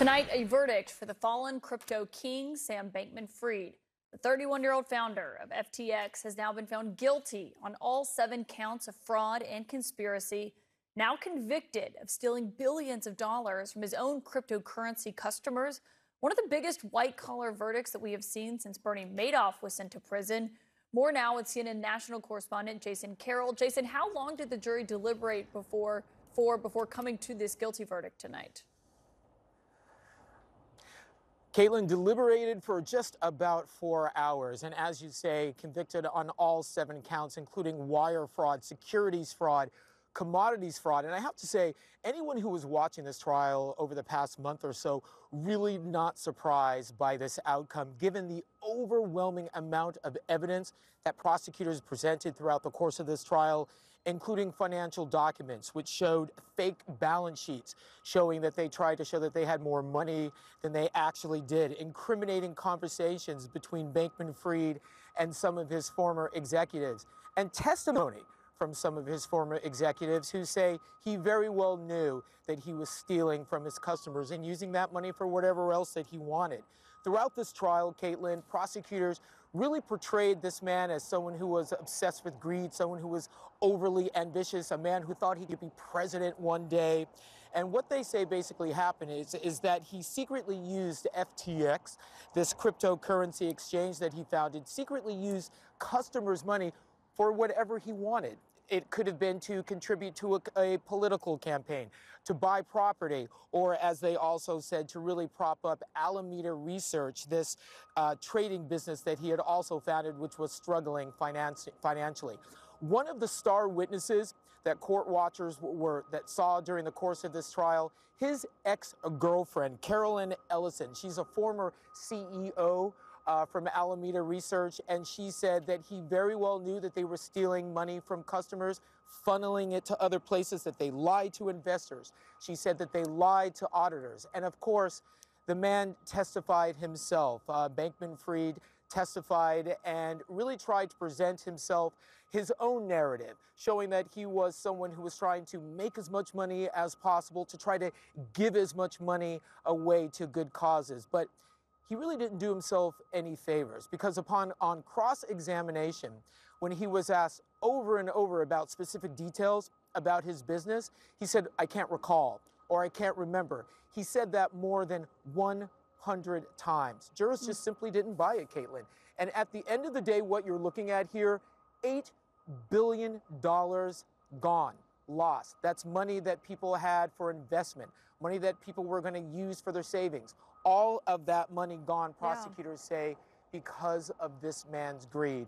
Tonight, a verdict for the fallen crypto king, Sam Bankman Fried. The 31 year old founder of FTX has now been found guilty on all seven counts of fraud and conspiracy, now convicted of stealing billions of dollars from his own cryptocurrency customers. One of the biggest white collar verdicts that we have seen since Bernie Madoff was sent to prison. More now with CNN national correspondent Jason Carroll. Jason, how long did the jury deliberate before for before coming to this guilty verdict tonight? Kaitlan deliberated for just about four hours, and as you say, convicted on all seven counts, including wire fraud, securities fraud, commodities fraud. And I have to say, anyone who was watching this trial over the past month or so really not surprised by this outcome, given the overwhelming amount of evidence that prosecutors presented throughout the course of this trial including financial documents which showed fake balance sheets showing that they tried to show that they had more money than they actually did, incriminating conversations between Bankman Fried and some of his former executives, and testimony from some of his former executives who say he very well knew that he was stealing from his customers and using that money for whatever else that he wanted. Throughout this trial, Kaitlan, prosecutors really portrayed this man as someone who was obsessed with greed, someone who was overly ambitious, a man who thought he could be president one day. And what they say basically happened is, is that he secretly used FTX, this cryptocurrency exchange that he founded, secretly used customers' money for whatever he wanted. It could have been to contribute to a, a, political campaign, to buy property, or as they also said, to really prop up Alameda Research, this uh, trading business that he had also founded, which was struggling finance, financially. One of the star witnesses that court watchers were that saw during the course of this trial, his ex-girlfriend, Caroline Ellison. She's a former CEO uh, from Alameda Research, and she said that he very well knew that they were stealing money from customers, funneling it to other places, that they lied to investors. She said that they lied to auditors. And of course, the man testified himself. Uh, Bankman Fried testified and really tried to present himself his own narrative, showing that he was someone who was trying to make as much money as possible, to try to give as much money away to good causes. But he really didn't do himself any favors because upon on cross-examination, when he was asked over and over about specific details about his business, he said, I can't recall or I can't remember. He said that more than 100 times. Jurors just simply didn't buy it, Kaitlan. And at the end of the day, what you're looking at here, $8 billion gone, lost. That's money that people had for investment, money that people were going to use for their savings all of that money gone, prosecutors yeah. say, because of this man's greed.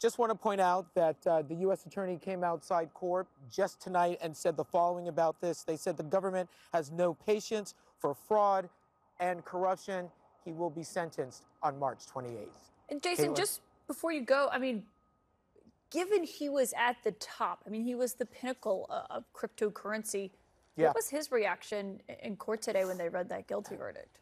Just want to point out that uh, the U.S. Attorney came outside court just tonight and said the following about this. They said the government has no patience for fraud and corruption. He will be sentenced on March 28th. And Jason, Kaitlan? just before you go, I mean, given he was at the top, I mean, he was the pinnacle of cryptocurrency. Yeah. What was his reaction in court today when they read that guilty verdict?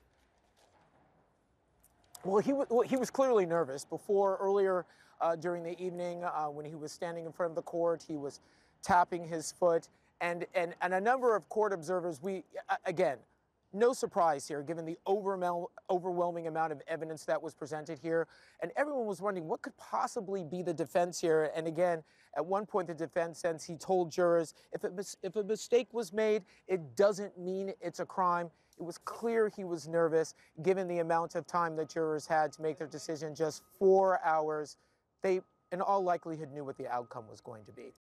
Well, he, well, he was clearly nervous. Before, earlier uh, during the evening, uh, when he was standing in front of the court, he was tapping his foot. And, and, and a number of court observers, we, again, no surprise here, given the overwhelming amount of evidence that was presented here. And everyone was wondering what could possibly be the defense here. And again, at one point, the defense says he told jurors if, it, if a mistake was made, it doesn't mean it's a crime. It was clear he was nervous, given the amount of time that jurors had to make their decision just four hours. They, in all likelihood, knew what the outcome was going to be.